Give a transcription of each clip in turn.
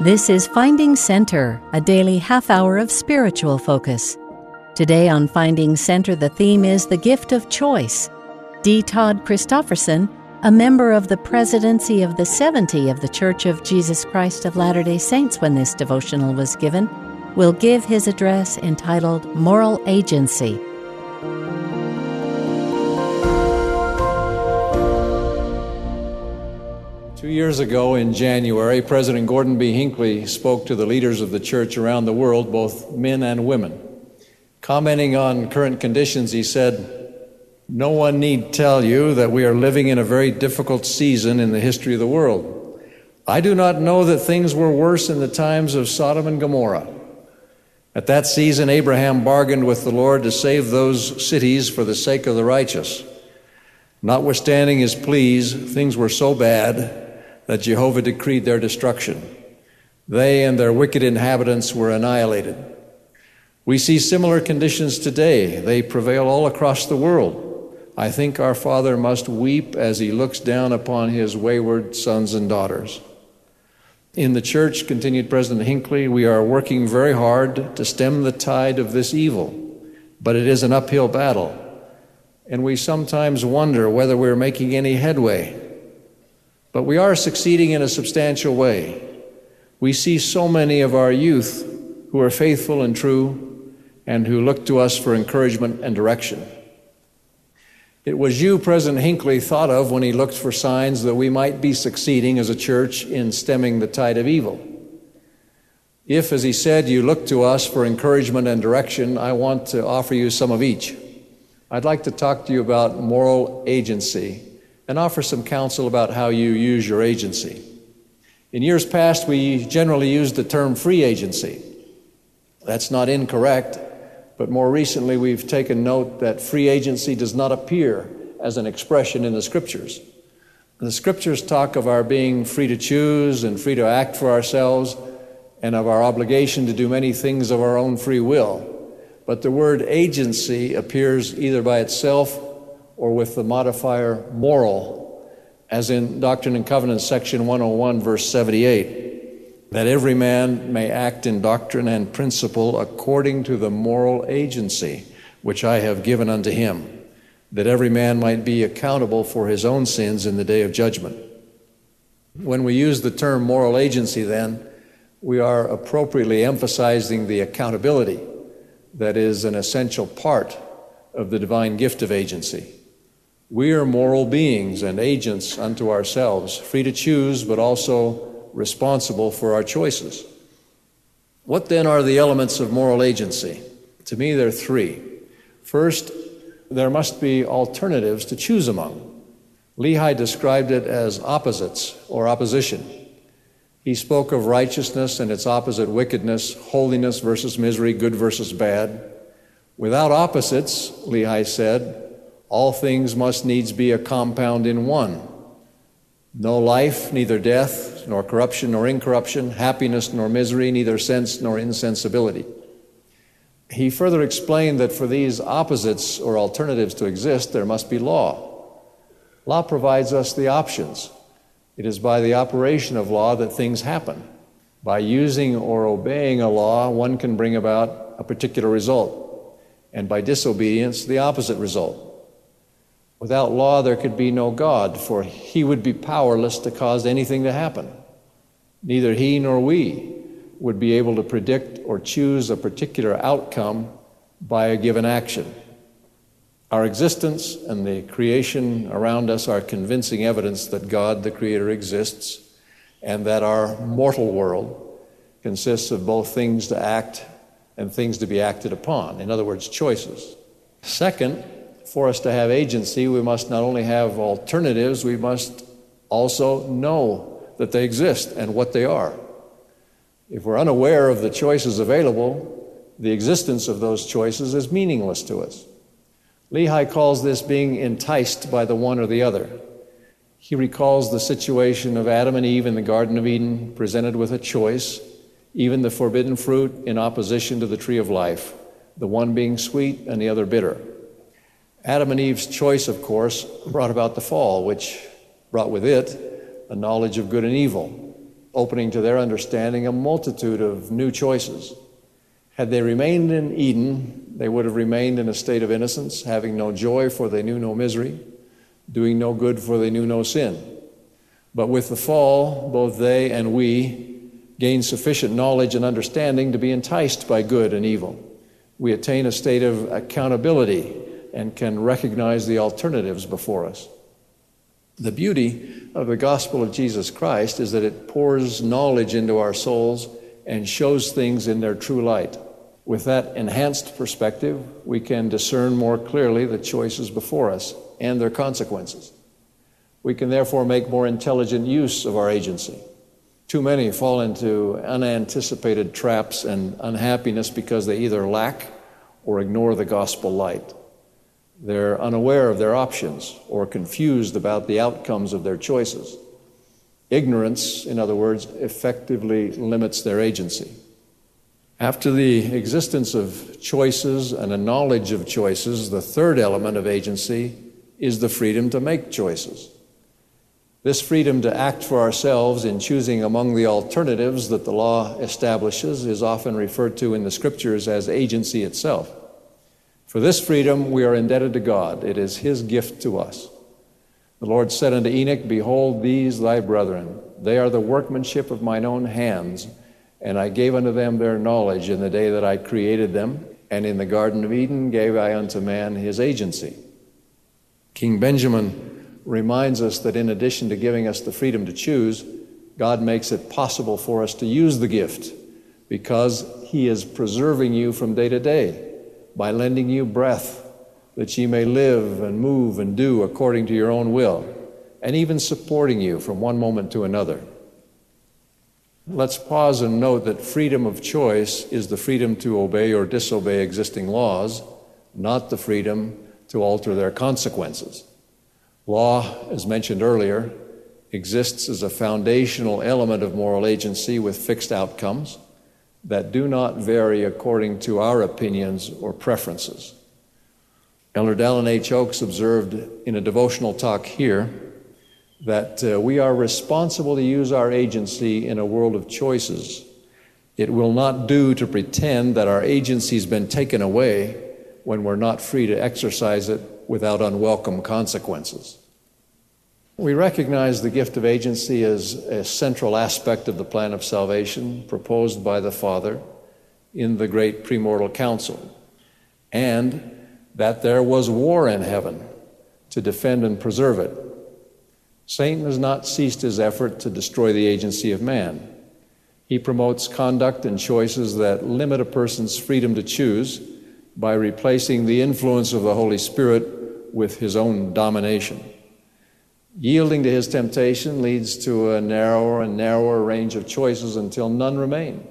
This is Finding Center, a daily half hour of spiritual focus. Today on Finding Center, the theme is the gift of choice. D. Todd Christofferson, a member of the presidency of the 70 of the Church of Jesus Christ of Latter day Saints when this devotional was given, will give his address entitled Moral Agency. Two years ago in January, President Gordon B. Hinckley spoke to the leaders of the church around the world, both men and women. Commenting on current conditions, he said, No one need tell you that we are living in a very difficult season in the history of the world. I do not know that things were worse in the times of Sodom and Gomorrah. At that season, Abraham bargained with the Lord to save those cities for the sake of the righteous. Notwithstanding his pleas, things were so bad that Jehovah decreed their destruction. They and their wicked inhabitants were annihilated. We see similar conditions today. They prevail all across the world. I think our Father must weep as he looks down upon his wayward sons and daughters. In the church, continued President Hinckley, we are working very hard to stem the tide of this evil, but it is an uphill battle. And we sometimes wonder whether we're making any headway. But we are succeeding in a substantial way. We see so many of our youth who are faithful and true and who look to us for encouragement and direction. It was you President Hinckley thought of when he looked for signs that we might be succeeding as a church in stemming the tide of evil. If, as he said, you look to us for encouragement and direction, I want to offer you some of each. I'd like to talk to you about moral agency and offer some counsel about how you use your agency. In years past, we generally used the term free agency. That's not incorrect, but more recently we've taken note that free agency does not appear as an expression in the scriptures. The scriptures talk of our being free to choose and free to act for ourselves and of our obligation to do many things of our own free will. But the word agency appears either by itself or with the modifier moral, as in Doctrine and Covenants, section 101, verse 78, that every man may act in doctrine and principle according to the moral agency which I have given unto him, that every man might be accountable for his own sins in the day of judgment. When we use the term moral agency, then, we are appropriately emphasizing the accountability that is an essential part of the divine gift of agency. We are moral beings and agents unto ourselves, free to choose, but also responsible for our choices. What then are the elements of moral agency? To me, there are three. First, there must be alternatives to choose among. Lehi described it as opposites or opposition. He spoke of righteousness and its opposite wickedness, holiness versus misery, good versus bad. Without opposites, Lehi said, all things must needs be a compound in one. No life, neither death, nor corruption, nor incorruption, happiness, nor misery, neither sense, nor insensibility. He further explained that for these opposites or alternatives to exist, there must be law. Law provides us the options. It is by the operation of law that things happen. By using or obeying a law, one can bring about a particular result, and by disobedience, the opposite result. Without law, there could be no God, for he would be powerless to cause anything to happen. Neither he nor we would be able to predict or choose a particular outcome by a given action. Our existence and the creation around us are convincing evidence that God, the Creator, exists and that our mortal world consists of both things to act and things to be acted upon. In other words, choices. Second, for us to have agency, we must not only have alternatives, we must also know that they exist and what they are. If we're unaware of the choices available, the existence of those choices is meaningless to us. Lehi calls this being enticed by the one or the other. He recalls the situation of Adam and Eve in the Garden of Eden, presented with a choice, even the forbidden fruit in opposition to the tree of life, the one being sweet and the other bitter. Adam and Eve's choice, of course, brought about the fall, which brought with it a knowledge of good and evil. opening to their understanding a multitude of new choices. Had they remained in Eden, they would have remained in a state of innocence, having no joy, for they knew no misery, doing no good, for they knew no sin. But with the fall, both they and we gain sufficient knowledge and understanding to be enticed by good and evil. We attain a state of accountability and can recognize the alternatives before us. The beauty of the gospel of Jesus Christ is that it pours knowledge into our souls and shows things in their true light. With that enhanced perspective, we can discern more clearly the choices before us and their consequences. We can therefore make more intelligent use of our agency. Too many fall into unanticipated traps and unhappiness because they either lack or ignore the gospel light. They're unaware of their options or confused about the outcomes of their choices. Ignorance, in other words, effectively limits their agency. After the existence of choices and a knowledge of choices, the third element of agency is the freedom to make choices. This freedom to act for ourselves in choosing among the alternatives that the law establishes is often referred to in the scriptures as agency itself. For this freedom we are indebted to God, it is His gift to us. The Lord said unto Enoch, Behold, these thy brethren, they are the workmanship of mine own hands, and I gave unto them their knowledge in the day that I created them, and in the Garden of Eden gave I unto man his agency. King Benjamin reminds us that in addition to giving us the freedom to choose, God makes it possible for us to use the gift because He is preserving you from day to day by lending you breath that ye may live and move and do according to your own will, and even supporting you from one moment to another. Let's pause and note that freedom of choice is the freedom to obey or disobey existing laws, not the freedom to alter their consequences. Law, as mentioned earlier, exists as a foundational element of moral agency with fixed outcomes that do not vary according to our opinions or preferences. Elder Dallin H. Oaks observed in a devotional talk here that uh, we are responsible to use our agency in a world of choices. It will not do to pretend that our agency has been taken away when we're not free to exercise it without unwelcome consequences. We recognize the gift of agency as a central aspect of the plan of salvation proposed by the Father in the great premortal council, and that there was war in heaven to defend and preserve it. Satan has not ceased his effort to destroy the agency of man. He promotes conduct and choices that limit a person's freedom to choose by replacing the influence of the Holy Spirit with his own domination. Yielding to his temptation leads to a narrower and narrower range of choices until none remain,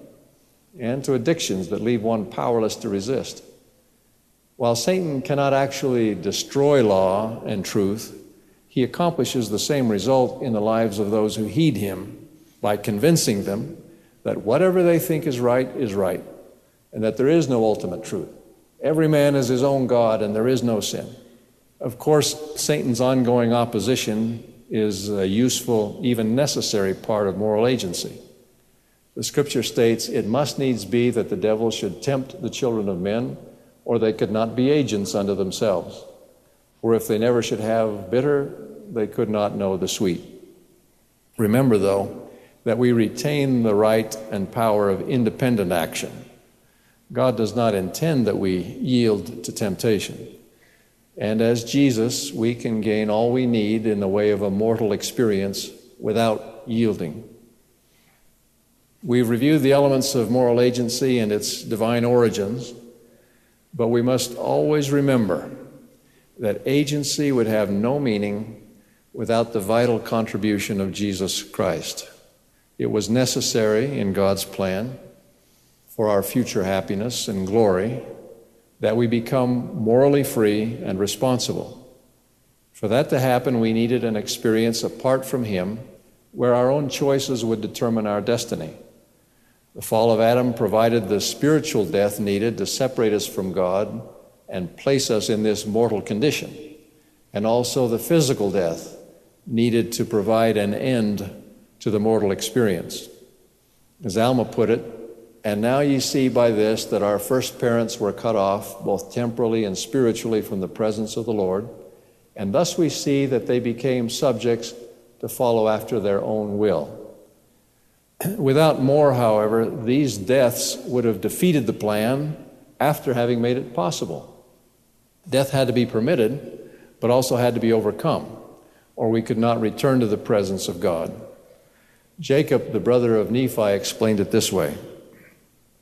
and to addictions that leave one powerless to resist. While Satan cannot actually destroy law and truth, he accomplishes the same result in the lives of those who heed him by convincing them that whatever they think is right is right, and that there is no ultimate truth. Every man is his own God, and there is no sin. Of course, Satan's ongoing opposition is a useful, even necessary part of moral agency. The scripture states, It must needs be that the devil should tempt the children of men, or they could not be agents unto themselves. For if they never should have bitter, they could not know the sweet. Remember, though, that we retain the right and power of independent action. God does not intend that we yield to temptation. And as Jesus, we can gain all we need in the way of a mortal experience without yielding. We've reviewed the elements of moral agency and its divine origins, but we must always remember that agency would have no meaning without the vital contribution of Jesus Christ. It was necessary in God's plan for our future happiness and glory that we become morally free and responsible. For that to happen, we needed an experience apart from Him where our own choices would determine our destiny. The fall of Adam provided the spiritual death needed to separate us from God and place us in this mortal condition, and also the physical death needed to provide an end to the mortal experience. As Alma put it, and now ye see by this that our first parents were cut off, both temporally and spiritually, from the presence of the Lord, and thus we see that they became subjects to follow after their own will. Without more, however, these deaths would have defeated the plan after having made it possible. Death had to be permitted, but also had to be overcome, or we could not return to the presence of God. Jacob, the brother of Nephi, explained it this way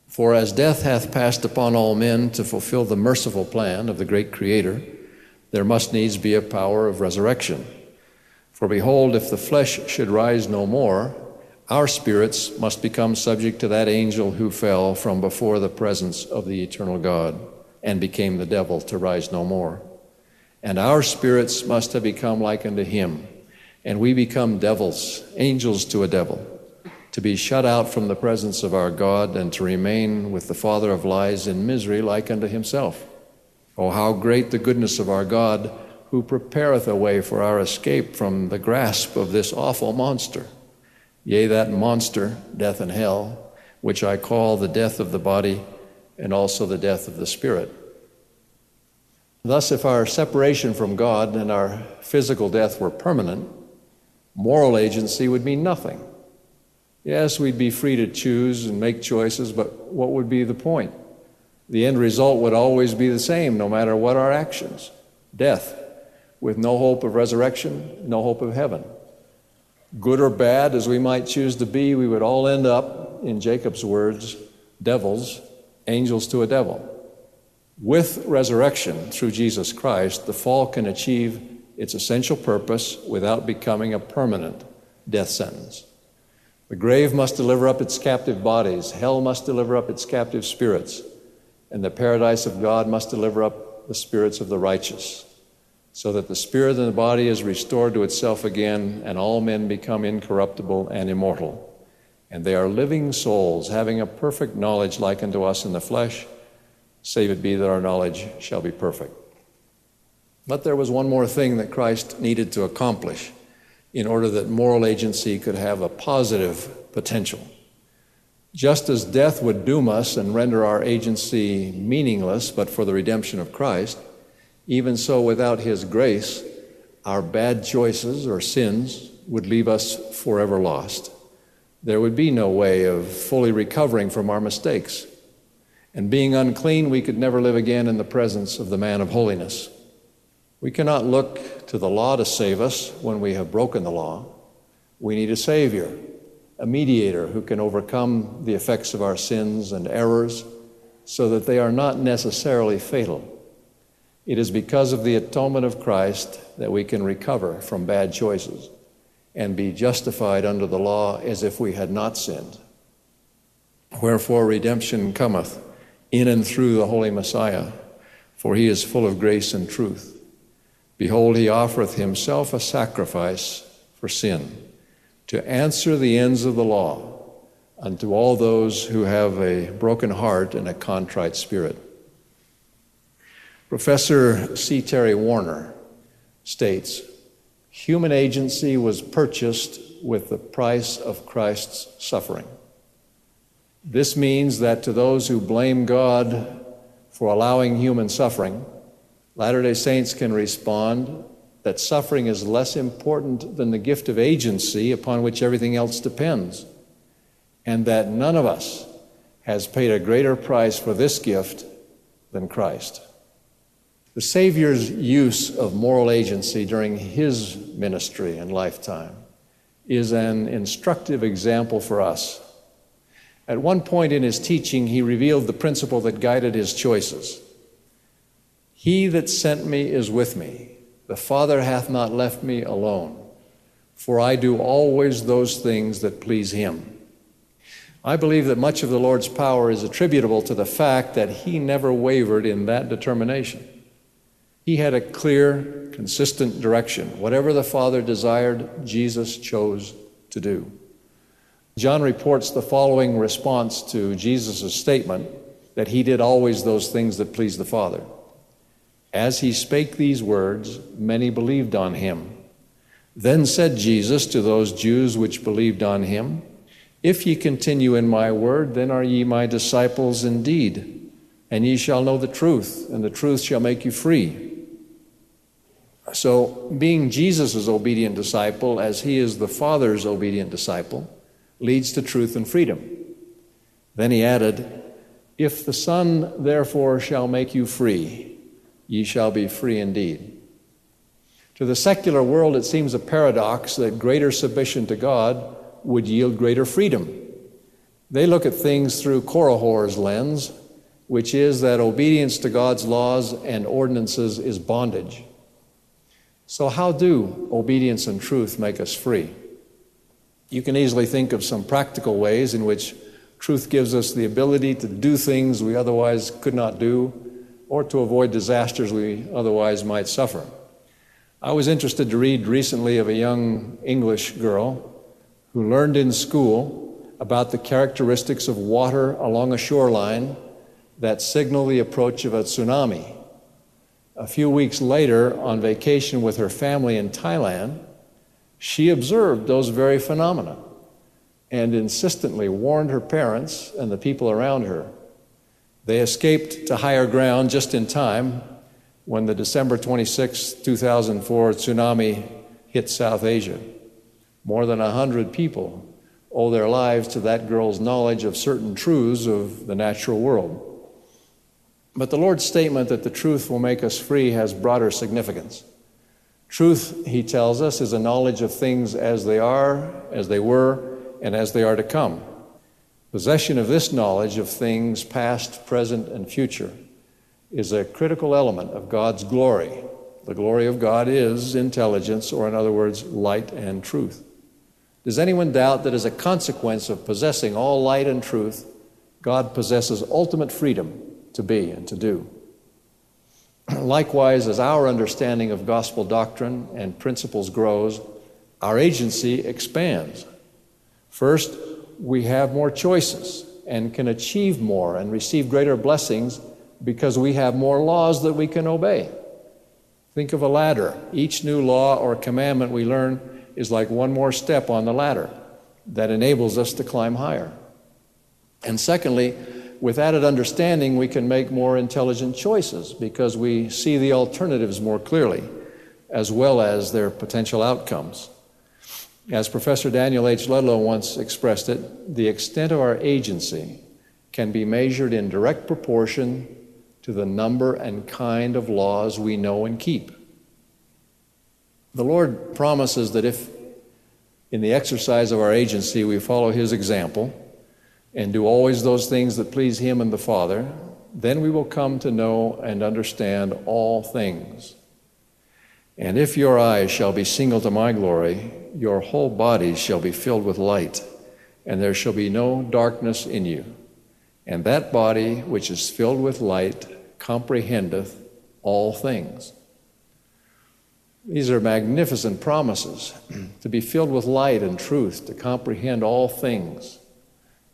For as death hath passed upon all men to fulfill the merciful plan of the great Creator, there must needs be a power of resurrection. For behold, if the flesh should rise no more, our spirits must become subject to that angel who fell from before the presence of the eternal God and became the devil to rise no more. And our spirits must have become like unto him, and we become devils, angels to a devil, to be shut out from the presence of our God and to remain with the father of lies in misery like unto himself. Oh, how great the goodness of our God, who prepareth a way for our escape from the grasp of this awful monster. Yea, that monster, death and hell, which I call the death of the body and also the death of the spirit. Thus, if our separation from God and our physical death were permanent, moral agency would mean nothing. Yes, we'd be free to choose and make choices, but what would be the point? The end result would always be the same, no matter what our actions death, with no hope of resurrection, no hope of heaven good or bad as we might choose to be, we would all end up, in Jacob's words, devils, angels to a devil. With resurrection through Jesus Christ, the fall can achieve its essential purpose without becoming a permanent death sentence. The grave must deliver up its captive bodies, hell must deliver up its captive spirits, and the paradise of God must deliver up the spirits of the righteous so that the spirit and the body is restored to itself again, and all men become incorruptible and immortal. And they are living souls, having a perfect knowledge like unto us in the flesh, save it be that our knowledge shall be perfect. But there was one more thing that Christ needed to accomplish in order that moral agency could have a positive potential. Just as death would doom us and render our agency meaningless but for the redemption of Christ, even so, without His grace, our bad choices or sins would leave us forever lost. There would be no way of fully recovering from our mistakes. And being unclean, we could never live again in the presence of the man of holiness. We cannot look to the law to save us when we have broken the law. We need a Savior, a mediator who can overcome the effects of our sins and errors so that they are not necessarily fatal. It is because of the atonement of Christ that we can recover from bad choices and be justified under the law as if we had not sinned. Wherefore redemption cometh in and through the Holy Messiah, for he is full of grace and truth. Behold, he offereth himself a sacrifice for sin, to answer the ends of the law unto all those who have a broken heart and a contrite spirit. Professor C. Terry Warner states human agency was purchased with the price of Christ's suffering. This means that to those who blame God for allowing human suffering, Latter day Saints can respond that suffering is less important than the gift of agency upon which everything else depends, and that none of us has paid a greater price for this gift than Christ. The Savior's use of moral agency during his ministry and lifetime is an instructive example for us. At one point in his teaching, he revealed the principle that guided his choices He that sent me is with me. The Father hath not left me alone, for I do always those things that please him. I believe that much of the Lord's power is attributable to the fact that he never wavered in that determination. He had a clear, consistent direction. Whatever the Father desired, Jesus chose to do. John reports the following response to Jesus' statement that he did always those things that pleased the Father. As he spake these words, many believed on him. Then said Jesus to those Jews which believed on him, If ye continue in my word, then are ye my disciples indeed, and ye shall know the truth, and the truth shall make you free. So, being Jesus' obedient disciple, as he is the Father's obedient disciple, leads to truth and freedom. Then he added, If the Son therefore shall make you free, ye shall be free indeed. To the secular world, it seems a paradox that greater submission to God would yield greater freedom. They look at things through Korihor's lens, which is that obedience to God's laws and ordinances is bondage. So, how do obedience and truth make us free? You can easily think of some practical ways in which truth gives us the ability to do things we otherwise could not do or to avoid disasters we otherwise might suffer. I was interested to read recently of a young English girl who learned in school about the characteristics of water along a shoreline that signal the approach of a tsunami. A few weeks later, on vacation with her family in Thailand, she observed those very phenomena and insistently warned her parents and the people around her. They escaped to higher ground just in time when the December 26, 2004 tsunami hit South Asia. More than 100 people owe their lives to that girl's knowledge of certain truths of the natural world. But the Lord's statement that the truth will make us free has broader significance. Truth, he tells us, is a knowledge of things as they are, as they were, and as they are to come. Possession of this knowledge of things past, present, and future is a critical element of God's glory. The glory of God is intelligence, or in other words, light and truth. Does anyone doubt that as a consequence of possessing all light and truth, God possesses ultimate freedom to be and to do. Likewise, as our understanding of gospel doctrine and principles grows, our agency expands. First, we have more choices and can achieve more and receive greater blessings because we have more laws that we can obey. Think of a ladder. Each new law or commandment we learn is like one more step on the ladder that enables us to climb higher. And secondly, with added understanding, we can make more intelligent choices because we see the alternatives more clearly, as well as their potential outcomes. As Professor Daniel H. Ludlow once expressed it, the extent of our agency can be measured in direct proportion to the number and kind of laws we know and keep. The Lord promises that if, in the exercise of our agency, we follow His example, and do always those things that please Him and the Father, then we will come to know and understand all things. And if your eyes shall be single to my glory, your whole body shall be filled with light, and there shall be no darkness in you. And that body which is filled with light comprehendeth all things. These are magnificent promises to be filled with light and truth, to comprehend all things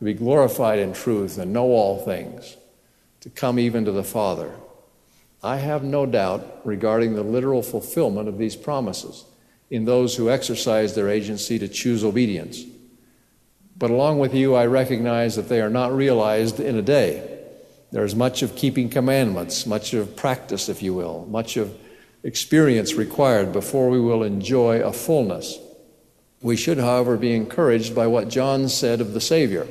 to be glorified in truth and know all things, to come even to the Father. I have no doubt regarding the literal fulfillment of these promises in those who exercise their agency to choose obedience. But along with you, I recognize that they are not realized in a day. There is much of keeping commandments, much of practice, if you will, much of experience required before we will enjoy a fullness. We should, however, be encouraged by what John said of the Savior.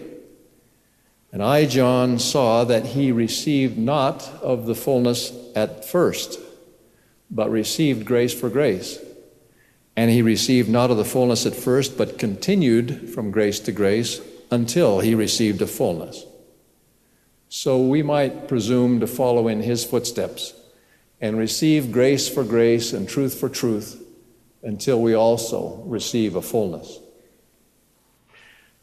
And I, John, saw that he received not of the fullness at first, but received grace for grace. And he received not of the fullness at first, but continued from grace to grace until he received a fullness. So we might presume to follow in his footsteps and receive grace for grace and truth for truth until we also receive a fullness.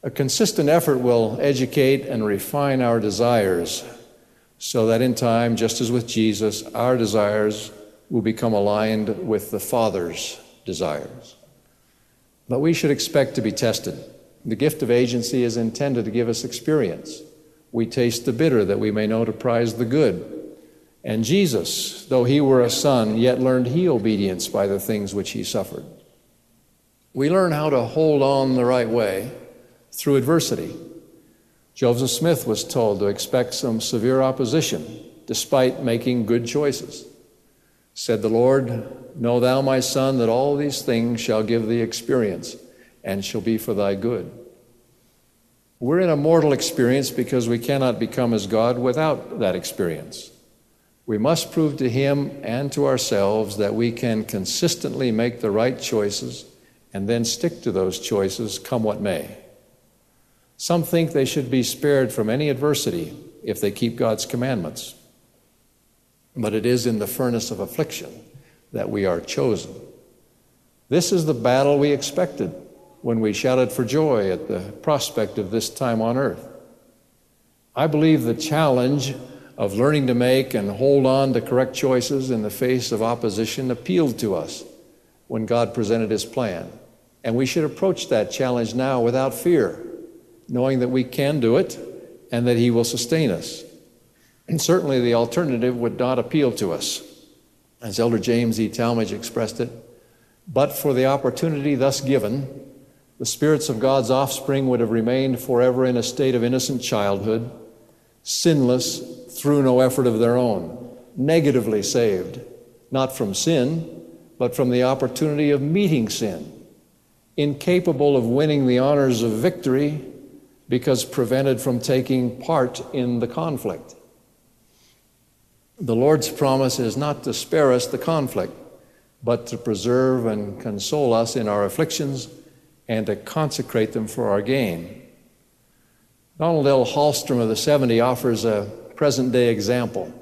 A consistent effort will educate and refine our desires so that in time, just as with Jesus, our desires will become aligned with the Father's desires. But we should expect to be tested. The gift of agency is intended to give us experience. We taste the bitter that we may know to prize the good. And Jesus, though he were a son, yet learned he obedience by the things which he suffered. We learn how to hold on the right way through adversity. Joseph Smith was told to expect some severe opposition despite making good choices. Said the Lord, Know thou, my son, that all these things shall give thee experience and shall be for thy good. We're in a mortal experience because we cannot become as God without that experience. We must prove to Him and to ourselves that we can consistently make the right choices and then stick to those choices, come what may. Some think they should be spared from any adversity if they keep God's commandments. But it is in the furnace of affliction that we are chosen. This is the battle we expected when we shouted for joy at the prospect of this time on earth. I believe the challenge of learning to make and hold on to correct choices in the face of opposition appealed to us when God presented His plan. And we should approach that challenge now without fear, knowing that we can do it and that He will sustain us. And certainly the alternative would not appeal to us. As Elder James E. Talmage expressed it, but for the opportunity thus given, the spirits of God's offspring would have remained forever in a state of innocent childhood, sinless through no effort of their own, negatively saved, not from sin, but from the opportunity of meeting sin, incapable of winning the honors of victory because prevented from taking part in the conflict. The Lord's promise is not to spare us the conflict, but to preserve and console us in our afflictions and to consecrate them for our gain. Donald L. Hallstrom of the 70 offers a present day example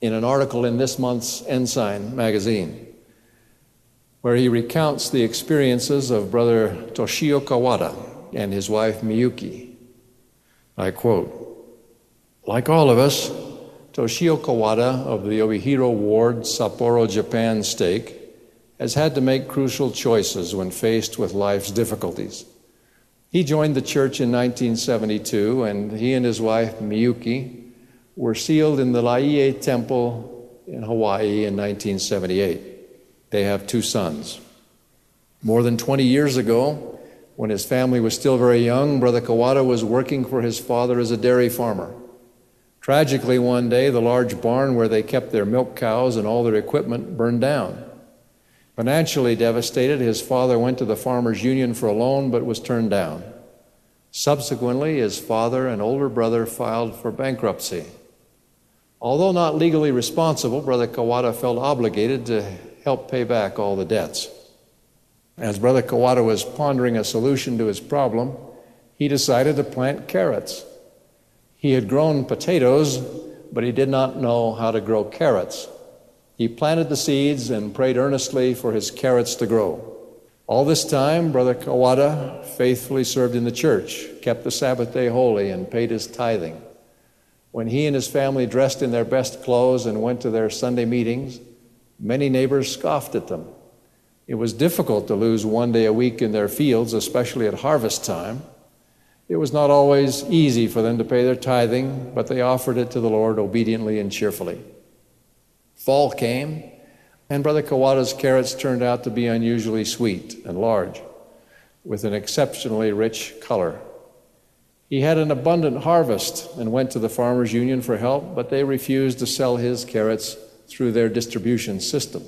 in an article in this month's Ensign magazine, where he recounts the experiences of Brother Toshio Kawada and his wife Miyuki. I quote Like all of us, Toshio Kawada of the Obihiro Ward, Sapporo, Japan stake has had to make crucial choices when faced with life's difficulties. He joined the church in 1972, and he and his wife Miyuki were sealed in the Laie Temple in Hawaii in 1978. They have two sons. More than 20 years ago, when his family was still very young, Brother Kawada was working for his father as a dairy farmer. Tragically, one day, the large barn where they kept their milk cows and all their equipment burned down. Financially devastated, his father went to the Farmers Union for a loan but was turned down. Subsequently, his father and older brother filed for bankruptcy. Although not legally responsible, Brother Kawada felt obligated to help pay back all the debts. As Brother Kawada was pondering a solution to his problem, he decided to plant carrots. He had grown potatoes, but he did not know how to grow carrots. He planted the seeds and prayed earnestly for his carrots to grow. All this time, Brother Kawada faithfully served in the church, kept the Sabbath day holy, and paid his tithing. When he and his family dressed in their best clothes and went to their Sunday meetings, many neighbors scoffed at them. It was difficult to lose one day a week in their fields, especially at harvest time. It was not always easy for them to pay their tithing, but they offered it to the Lord obediently and cheerfully. Fall came, and Brother Kawada's carrots turned out to be unusually sweet and large, with an exceptionally rich color. He had an abundant harvest and went to the Farmers Union for help, but they refused to sell his carrots through their distribution system.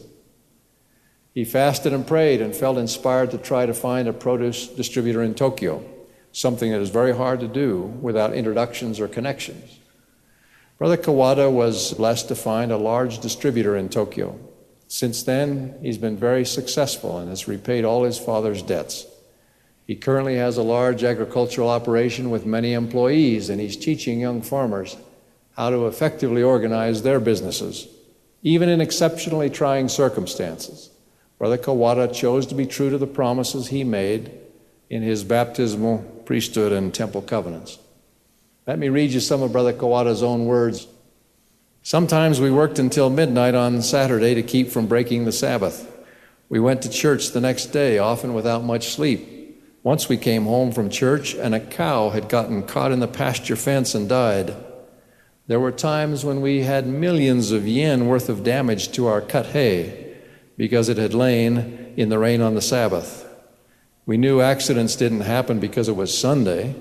He fasted and prayed and felt inspired to try to find a produce distributor in Tokyo, something that is very hard to do without introductions or connections. Brother Kawada was blessed to find a large distributor in Tokyo. Since then, he's been very successful and has repaid all his father's debts. He currently has a large agricultural operation with many employees, and he's teaching young farmers how to effectively organize their businesses, even in exceptionally trying circumstances. Brother Kawada chose to be true to the promises he made in his baptismal priesthood and temple covenants. Let me read you some of Brother Kawada's own words. Sometimes we worked until midnight on Saturday to keep from breaking the Sabbath. We went to church the next day, often without much sleep. Once we came home from church and a cow had gotten caught in the pasture fence and died. There were times when we had millions of yen worth of damage to our cut hay because it had lain in the rain on the Sabbath. We knew accidents didn't happen because it was Sunday.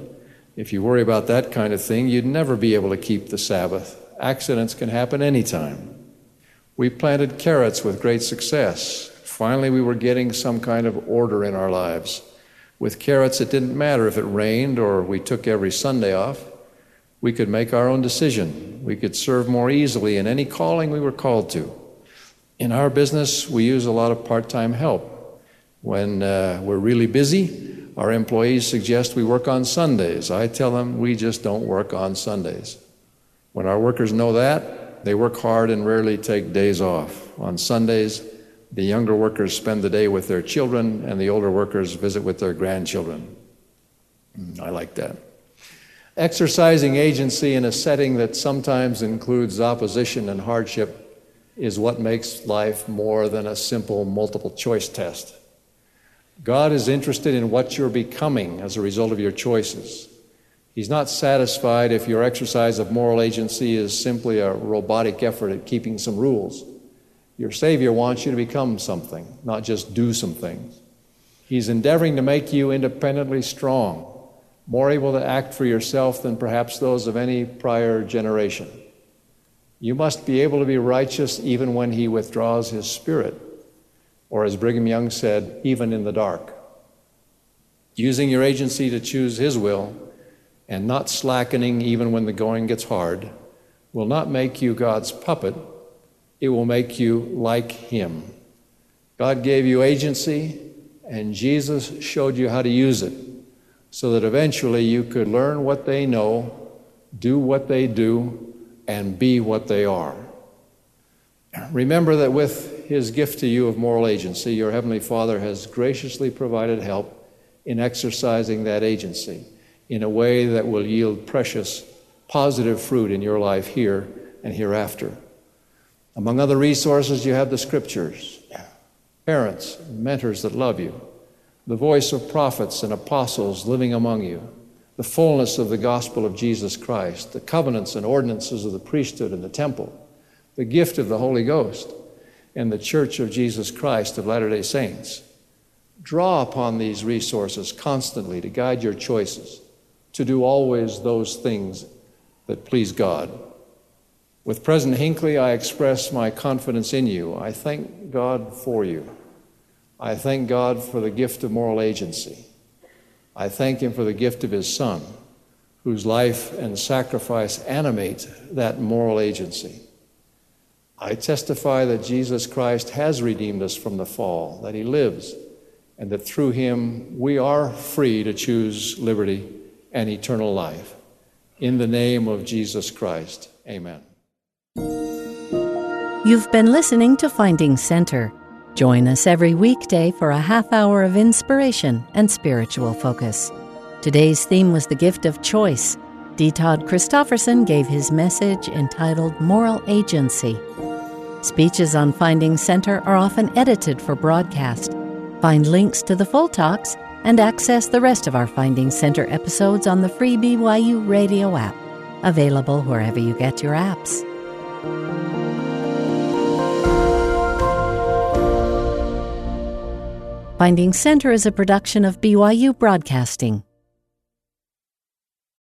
If you worry about that kind of thing, you'd never be able to keep the Sabbath. Accidents can happen anytime. We planted carrots with great success. Finally, we were getting some kind of order in our lives. With carrots, it didn't matter if it rained or we took every Sunday off. We could make our own decision. We could serve more easily in any calling we were called to. In our business, we use a lot of part time help. When uh, we're really busy, our employees suggest we work on Sundays. I tell them we just don't work on Sundays. When our workers know that, they work hard and rarely take days off. On Sundays, the younger workers spend the day with their children, and the older workers visit with their grandchildren. Hmm, I like that. Exercising agency in a setting that sometimes includes opposition and hardship is what makes life more than a simple multiple choice test. God is interested in what you're becoming as a result of your choices. He's not satisfied if your exercise of moral agency is simply a robotic effort at keeping some rules. Your Savior wants you to become something, not just do some things. He's endeavoring to make you independently strong, more able to act for yourself than perhaps those of any prior generation. You must be able to be righteous even when He withdraws His Spirit, or as Brigham Young said, even in the dark. Using your agency to choose His will and not slackening even when the going gets hard will not make you God's puppet it will make you like Him. God gave you agency, and Jesus showed you how to use it so that eventually you could learn what they know, do what they do, and be what they are. Remember that with His gift to you of moral agency, your Heavenly Father has graciously provided help in exercising that agency in a way that will yield precious, positive fruit in your life here and hereafter. Among other resources, you have the scriptures, parents, mentors that love you, the voice of prophets and apostles living among you, the fullness of the gospel of Jesus Christ, the covenants and ordinances of the priesthood and the temple, the gift of the Holy Ghost, and the church of Jesus Christ of Latter day Saints. Draw upon these resources constantly to guide your choices, to do always those things that please God. With President Hinckley, I express my confidence in you. I thank God for you. I thank God for the gift of moral agency. I thank Him for the gift of His Son, whose life and sacrifice animate that moral agency. I testify that Jesus Christ has redeemed us from the fall, that He lives, and that through Him we are free to choose liberty and eternal life. In the name of Jesus Christ, amen. You've been listening to Finding Center. Join us every weekday for a half hour of inspiration and spiritual focus. Today's theme was the gift of choice. D. Todd Christofferson gave his message entitled Moral Agency. Speeches on Finding Center are often edited for broadcast. Find links to the full talks and access the rest of our Finding Center episodes on the free BYU radio app, available wherever you get your apps. Finding Center is a production of BYU Broadcasting.